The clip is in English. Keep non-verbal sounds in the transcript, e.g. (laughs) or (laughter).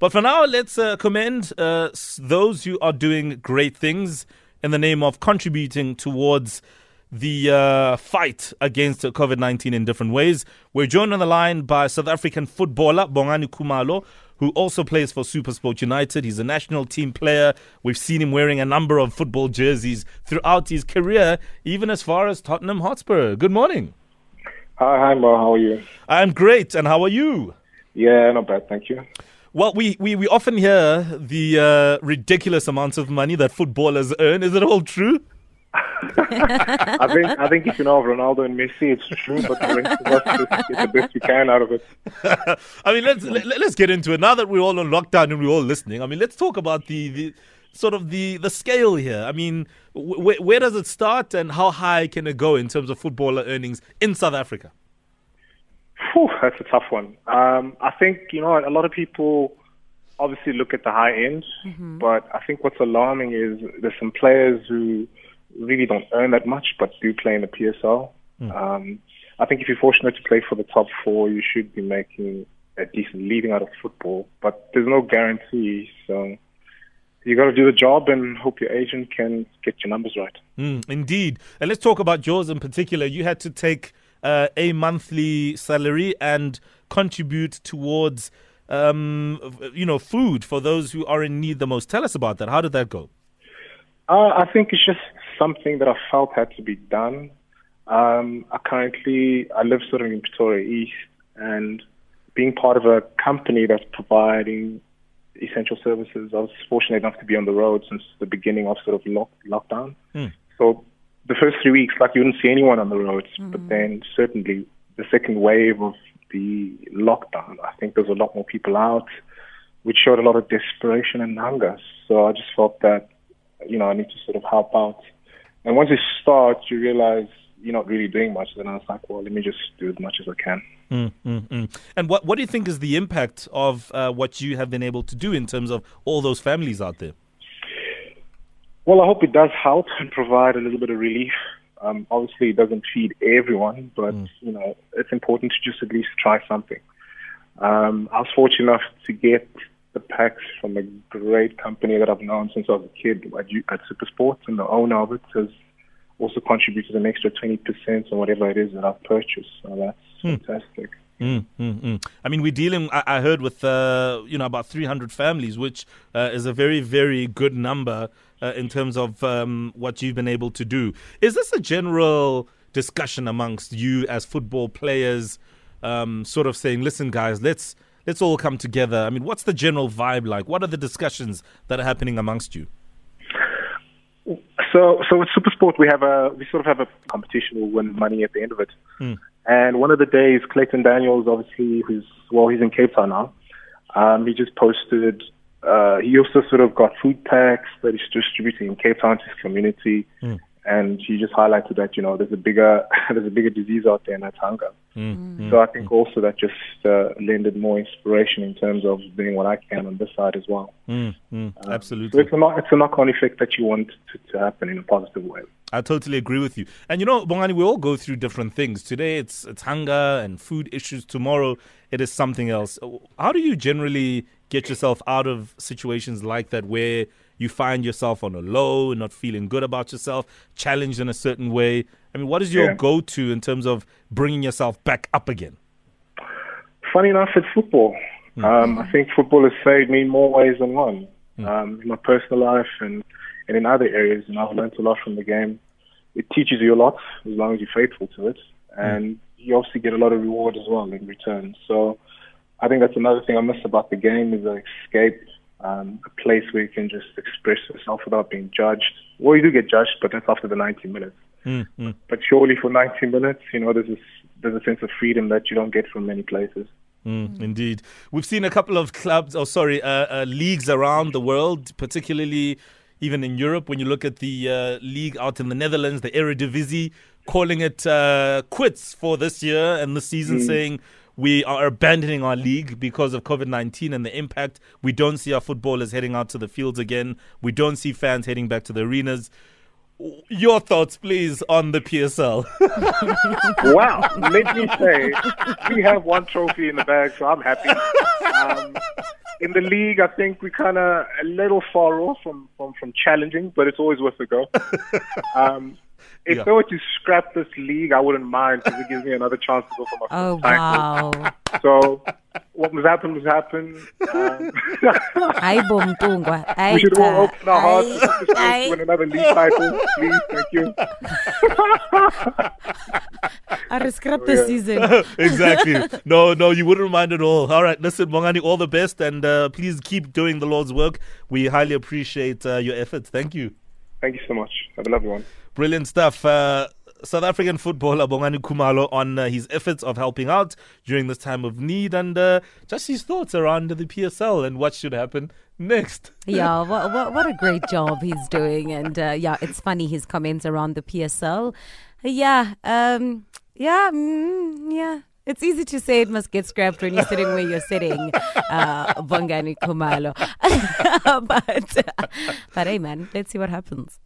But for now, let's uh, commend uh, those who are doing great things in the name of contributing towards the uh, fight against COVID 19 in different ways. We're joined on the line by South African footballer Bongani Khumalo, who also plays for Supersport United. He's a national team player. We've seen him wearing a number of football jerseys throughout his career, even as far as Tottenham Hotspur. Good morning. Hi, hi, Mo. How are you? I'm great. And how are you? Yeah, not bad. Thank you. Well, we, we, we often hear the uh, ridiculous amounts of money that footballers earn. Is it all true? (laughs) (laughs) I think I think if you know Ronaldo and Messi, it's true, but the rest of us just get the best we can out of it. (laughs) I mean, let's let, us get into it now that we're all on lockdown and we're all listening. I mean, let's talk about the, the sort of the the scale here. I mean, wh- where does it start and how high can it go in terms of footballer earnings in South Africa? Whew, that's a tough one. Um, I think you know a lot of people obviously look at the high end, mm-hmm. but I think what's alarming is there's some players who really don't earn that much, but do play in the PSL. Mm. Um, I think if you're fortunate to play for the top four, you should be making a decent living out of football, but there's no guarantee. So you got to do the job and hope your agent can get your numbers right. Mm, indeed. And let's talk about yours in particular. You had to take uh, a monthly salary and contribute towards, um, you know, food for those who are in need the most. Tell us about that. How did that go? Uh, I think it's just something that I felt had to be done. Um, I currently I live sort of in Pretoria East, and being part of a company that's providing essential services, I was fortunate enough to be on the road since the beginning of sort of lock, lockdown. Mm. So the first three weeks, like you wouldn't see anyone on the roads, mm-hmm. but then certainly the second wave of the lockdown, I think there's a lot more people out, which showed a lot of desperation and hunger. So I just felt that, you know, I need to sort of help out. And once you start, you realize you're not really doing much. Then I was like, well, let me just do as much as I can. Mm, mm, mm. And what what do you think is the impact of uh, what you have been able to do in terms of all those families out there? Well, I hope it does help and provide a little bit of relief. Um, obviously, it doesn't feed everyone, but mm. you know, it's important to just at least try something. Um, I was fortunate enough to get the packs from a great company that I've known since I was a kid at, at Supersports, and the owner of it has also contributed an extra 20% on whatever it is that I've purchased. So that's mm. fantastic. Mm, mm, mm. I mean, we're dealing. I, I heard with uh, you know about 300 families, which uh, is a very, very good number uh, in terms of um, what you've been able to do. Is this a general discussion amongst you as football players, um, sort of saying, "Listen, guys, let's let's all come together"? I mean, what's the general vibe like? What are the discussions that are happening amongst you? So, so with Supersport, we have a we sort of have a competition. We'll win money at the end of it. Mm. And one of the days, Clayton Daniels, obviously, who's well, he's in Cape Town now. Um, he just posted. Uh, he also sort of got food packs that he's distributing in Cape Town to his community. Mm and she just highlighted that you know there's a bigger (laughs) there's a bigger disease out there and that's hunger. Mm-hmm. So I think also that just uh, lended more inspiration in terms of doing what I can on this side as well. Mm-hmm. Uh, Absolutely. So it's a knock, it's a knock-on effect that you want to, to happen in a positive way. I totally agree with you. And you know, Bongani, we all go through different things. Today it's it's hunger and food issues. Tomorrow it is something else. How do you generally get yourself out of situations like that where you find yourself on a low, and not feeling good about yourself, challenged in a certain way. I mean, what is your yeah. go to in terms of bringing yourself back up again? Funny enough, it's football. Mm. Um, I think football has saved me in more ways than one. Mm. Um, in my personal life and, and in other areas, and I've learned a lot from the game. It teaches you a lot as long as you're faithful to it, mm. and mm. you obviously get a lot of reward as well in return. So I think that's another thing I miss about the game is the escape um, a place where you can just express yourself without being judged. Well, you do get judged, but that's after the 90 minutes. Mm-hmm. But surely for 90 minutes, you know, there's this, there's a sense of freedom that you don't get from many places. Mm, indeed. We've seen a couple of clubs, or oh, sorry, uh, uh, leagues around the world, particularly even in Europe. When you look at the uh, league out in the Netherlands, the Eredivisie, calling it uh, quits for this year and the season, mm. saying we are abandoning our league because of COVID 19 and the impact. We don't see our footballers heading out to the fields again. We don't see fans heading back to the arenas. Your thoughts, please, on the PSL. (laughs) wow. Let me say, we have one trophy in the bag, so I'm happy. Um, in the league, I think we're kind of a little far off from, from, from challenging, but it's always worth a go. Um, if Yeah. they were to scrap this league, I wouldn't mind because it gives me another chance to go for my Oh first title. wow. So what must happen must happen. Um, (laughs) Hayi bo Mtungwa. Hayi we should all cha. open our hearts Hayi, and just hayi. win another league title, please. Thank you. I scrap the yeah. season. (laughs) exactly. No, no, you wouldn't mind at all. All right, listen, Bongani, all the best, and uh, please keep doing the Lord's work. We highly appreciate uh, your efforts. Thank you. Thank you so much. Have a lovely one. Brilliant stuff. Uh, South African footballer Bongani Khumalo on uh, his efforts of helping out during this time of need and uh, just his thoughts around the PSL and what should happen next. (laughs) yeah, what, what what a great job he's doing, and uh, yeah, it's funny his comments around the PSL. Yeah, um, yeah, mm, yeah. It's easy to say it must get scrapped when you're sitting where you're sitting, uh, Bongani Khumalo. (laughs) but, (laughs) but hey, man, let's see what happens.